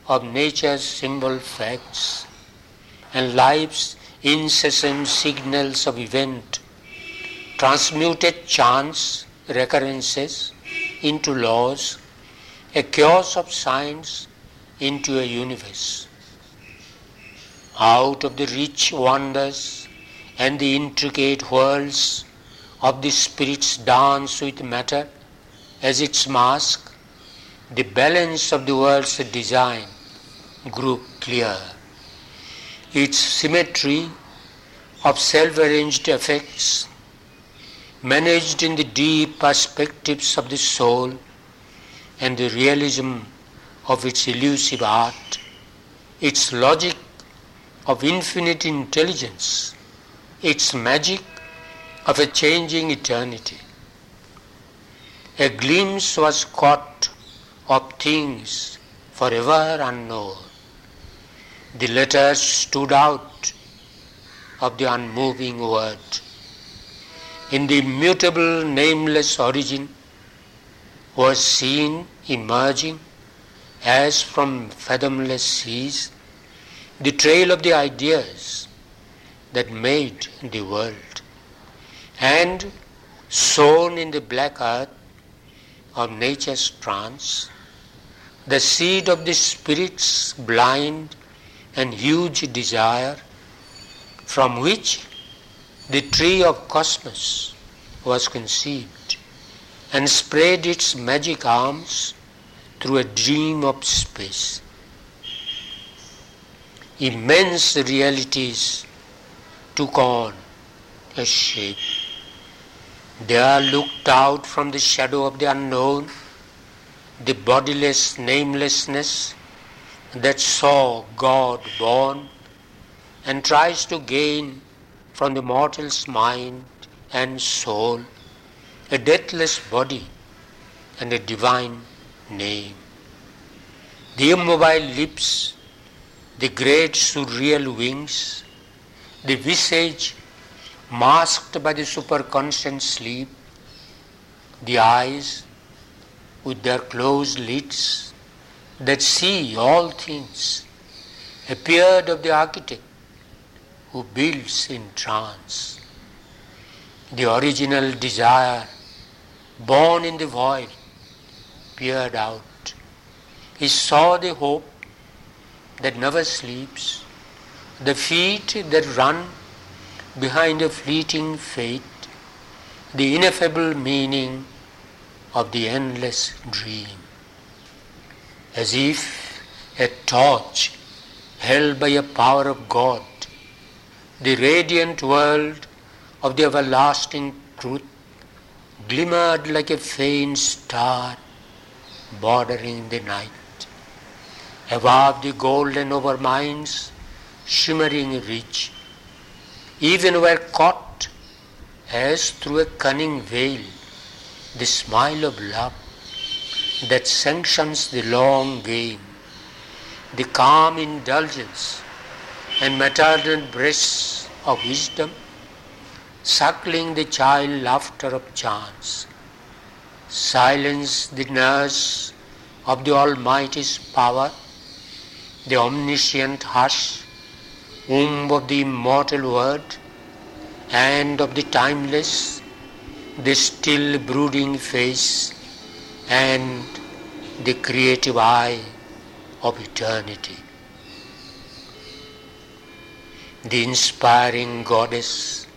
of nature's symbol facts and life's incessant signals of event, transmuted chance recurrences into laws, a chaos of science into a universe. Out of the rich wonders and the intricate whirls of the spirit's dance with matter as its mask, the balance of the world's design grew clear. Its symmetry of self-arranged effects, managed in the deep perspectives of the soul and the realism of its elusive art, its logic of infinite intelligence, its magic of a changing eternity. a glimpse was caught of things forever unknown. The letters stood out of the unmoving word. In the immutable nameless origin was seen emerging as from fathomless seas the trail of the ideas that made the world and sown in the black earth of nature's trance the seed of the spirit's blind and huge desire from which the tree of cosmos was conceived and spread its magic arms through a dream of space. Immense realities took on a shape. There looked out from the shadow of the unknown the bodiless namelessness that saw God born and tries to gain from the mortal's mind and soul a deathless body and a divine name. The immobile lips, the great surreal wings, the visage masked by the superconscient sleep, the eyes with their closed lids that see all things, appeared of the architect who builds in trance. The original desire, born in the void, peered out. He saw the hope that never sleeps, the feet that run behind a fleeting fate, the ineffable meaning of the endless dream. As if a torch held by a power of God, the radiant world of the everlasting truth glimmered like a faint star bordering the night. Above the golden overminds, shimmering rich, even were caught as through a cunning veil the smile of love that sanctions the long game, the calm indulgence and maternal breasts of wisdom, suckling the child laughter of chance, silence the nurse of the Almighty's power, the omniscient hush, womb of the immortal word, and of the timeless, the still brooding face, and the creative eye of eternity. The inspiring goddess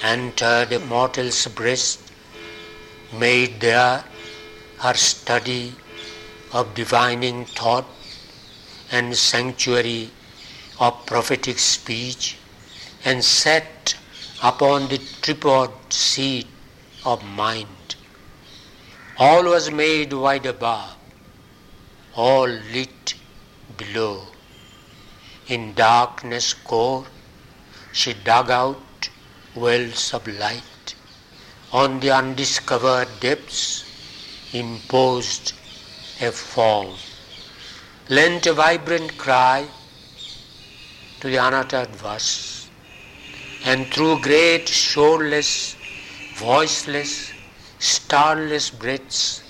entered a mortal's breast made there her study of divining thought and sanctuary of prophetic speech and sat upon the tripod seat of mind. All was made wide above, all lit below. In darkness core she dug out wells of light. On the undiscovered depths imposed a form, lent a vibrant cry to the unuttered verse, and through great shoreless, voiceless, starless breaths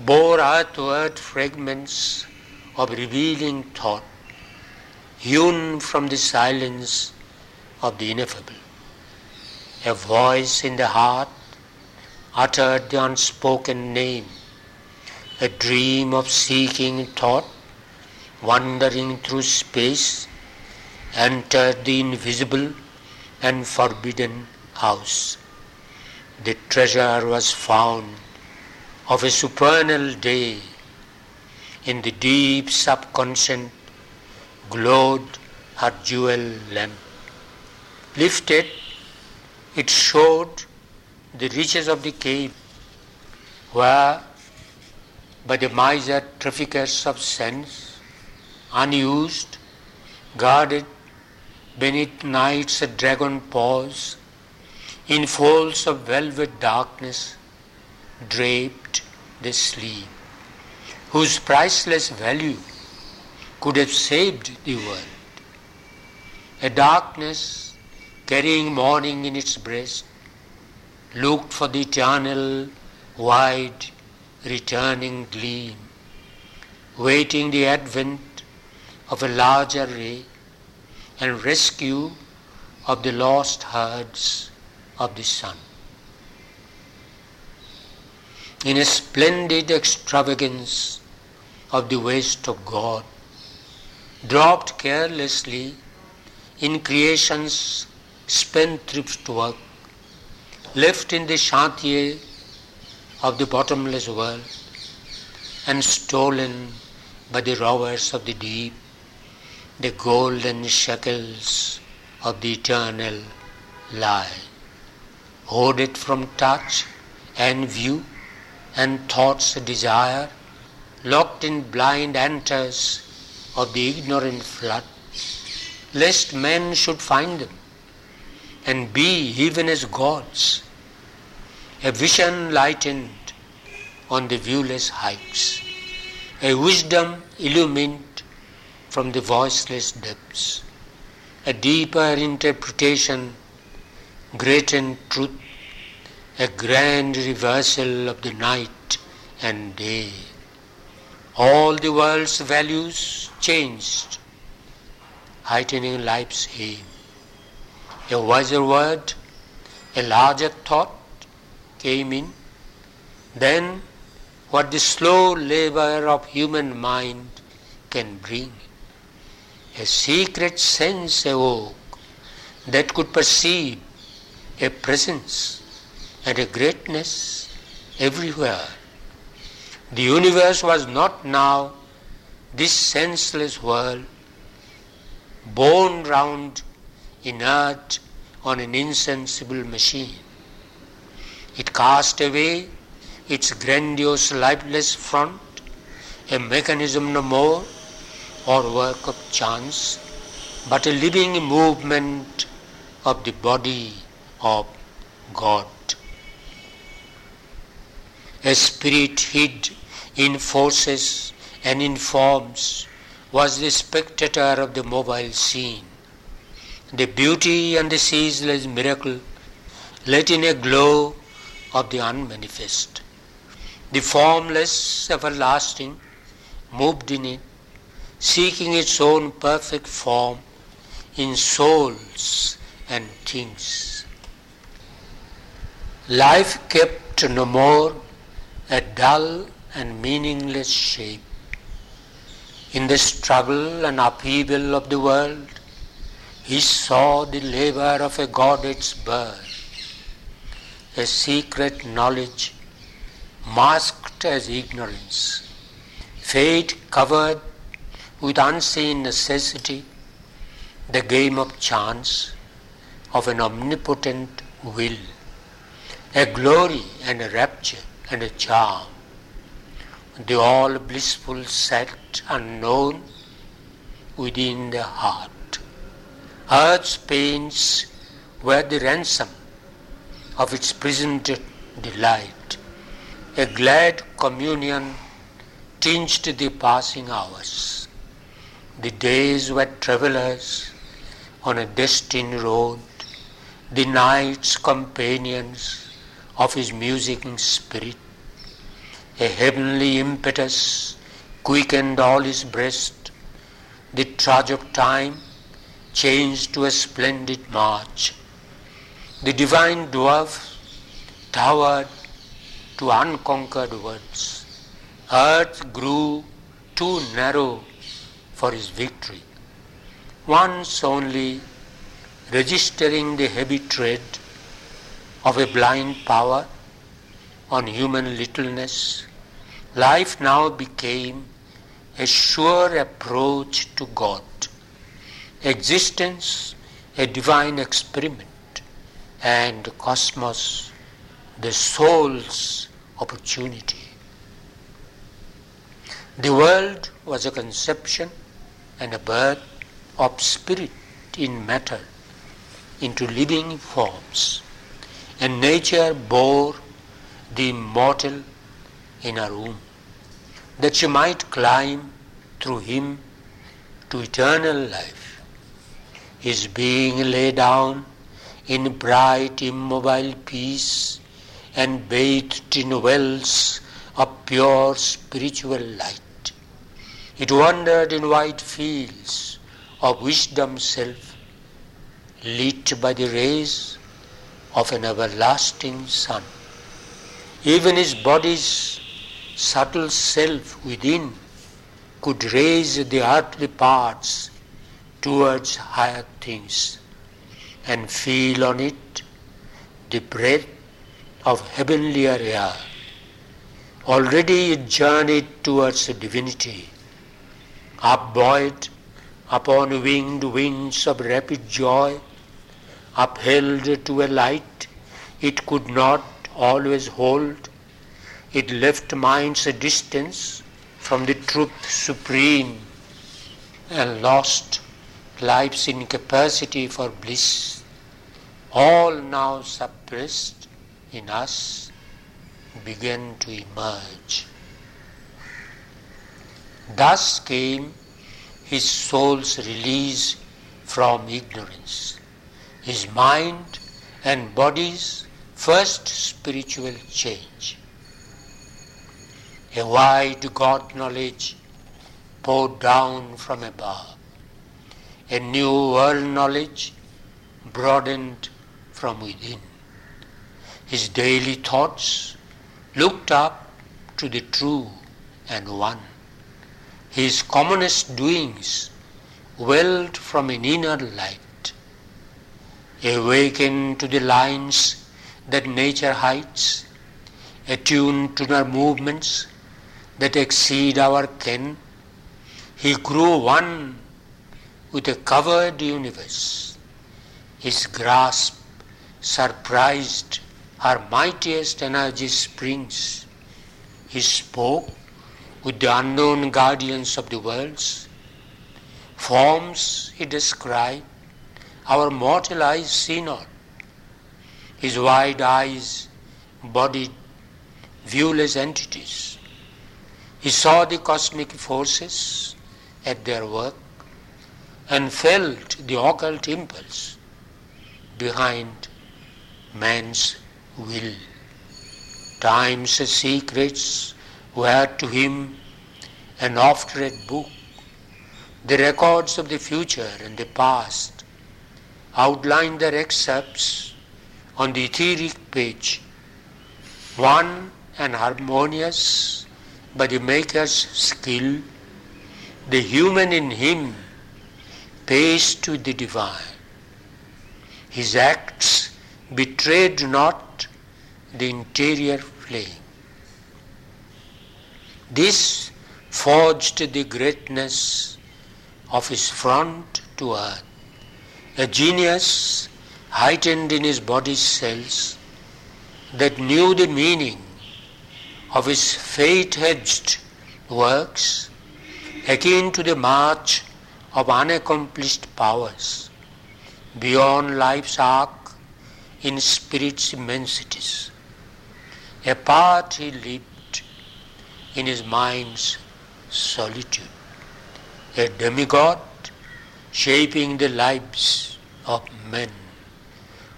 bore earthward fragments of revealing thought, hewn from the silence of the ineffable. A voice in the heart uttered the unspoken name, a dream of seeking thought, wandering through space, entered the invisible and forbidden house. The treasure was found of a supernal day. In the deep subconscient glowed her jewel lamp. Lifted, it showed the riches of the cave, where by the miser traffickers of sense, unused, guarded beneath night's dragon paws, in folds of velvet darkness, draped the sleep, whose priceless value could have saved the world. A darkness carrying morning in its breast looked for the eternal, wide, returning gleam, waiting the advent of a larger ray and rescue of the lost herds of the sun. In a splendid extravagance of the waste of God, dropped carelessly in creation's spendthrift work, left in the chantier of the bottomless world, and stolen by the robbers of the deep, the golden shekels of the eternal lie, hoarded from touch and view and thought's desire, locked in blind antres of the ignorant flood, lest men should find them and be even as gods, a vision lightened on the viewless heights, a wisdom illumined from the voiceless depths, a deeper interpretation, greater truth, a grand reversal of the night and day. All the world's values changed, heightening life's aim a wiser word, a larger thought came in. Then what the slow labor of human mind can bring. A secret sense awoke that could perceive a presence and a greatness everywhere. The universe was not now this senseless world borne round inert on an insensible machine. It cast away its grandiose lifeless front, a mechanism no more or work of chance, but a living movement of the body of God. A spirit hid in forces and in forms was the spectator of the mobile scene the beauty and the ceaseless miracle let in a glow of the unmanifest. The formless, everlasting, moved in it, seeking its own perfect form in souls and things. Life kept no more a dull and meaningless shape. In the struggle and upheaval of the world, he saw the labor of a goddess birth, a secret knowledge masked as ignorance, fate covered with unseen necessity, the game of chance of an omnipotent will, a glory and a rapture and a charm, the all blissful set unknown within the heart. Earth's pains were the ransom of its present delight. A glad communion tinged the passing hours. The days were travelers on a destined road, the nights companions of his musing spirit. A heavenly impetus quickened all his breast. The of time changed to a splendid march. The divine dwarf towered to unconquered words. Earth grew too narrow for his victory. Once only registering the heavy tread of a blind power on human littleness, life now became a sure approach to God. Existence a divine experiment. And cosmos the soul's opportunity. The world was a conception and a birth of spirit in matter into living forms, and nature bore the immortal in her womb, that she might climb through him to eternal life. His being lay down in bright immobile peace and bathed in wells of pure spiritual light. It wandered in wide fields of wisdom self, lit by the rays of an everlasting sun. Even his body's subtle self within could raise the earthly parts towards higher things and feel on it the breath of heavenlier air. Already it journeyed towards divinity, upbuoyed upon winged winds of rapid joy, upheld to a light it could not always hold. It left minds a distance from the truth supreme and lost life's incapacity for bliss. All now suppressed in us began to emerge. Thus came his soul's release from ignorance, his mind and body's first spiritual change. A wide God knowledge poured down from above, a new world knowledge broadened from within. His daily thoughts looked up to the true and one. His commonest doings welled from an inner light. Awakened to the lines that nature hides, attuned to her movements that exceed our ken, he grew one with a covered universe. His grasp surprised her mightiest energy springs. He spoke with the unknown guardians of the worlds. Forms he described, our mortal eyes see not. His wide eyes bodied viewless entities. He saw the cosmic forces at their work and felt the occult impulse behind man's will. Time's secrets were to him an oft read book. The records of the future and the past outlined their excerpts on the etheric page, one and harmonious by the Maker's skill, the human in him pays to the divine. His acts betrayed not the interior flame. This forged the greatness of his front to earth, a genius heightened in his body's cells that knew the meaning of his fate-hedged works akin to the march of unaccomplished powers beyond life's arc in spirit's immensities. Apart he lived in his mind's solitude, a demigod shaping the lives of men.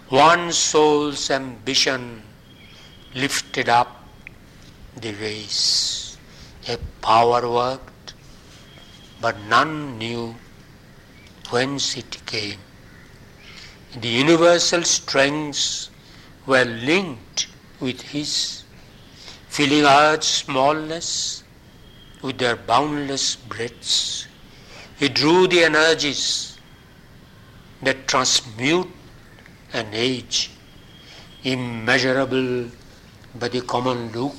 One soul's ambition lifted up the race. A power worked, but none knew whence it came. The universal strengths were linked with his, filling earth's smallness with their boundless breadths. He drew the energies that transmute an age, immeasurable by the common look.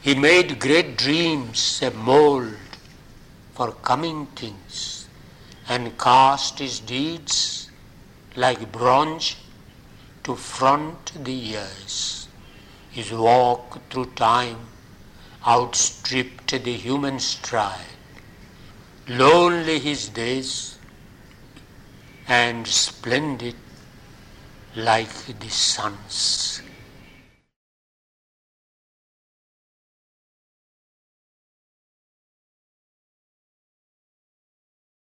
He made great dreams a mold for coming things and cast his deeds like bronze to front the years. His walk through time outstripped the human stride. Lonely his days and splendid like the sun's.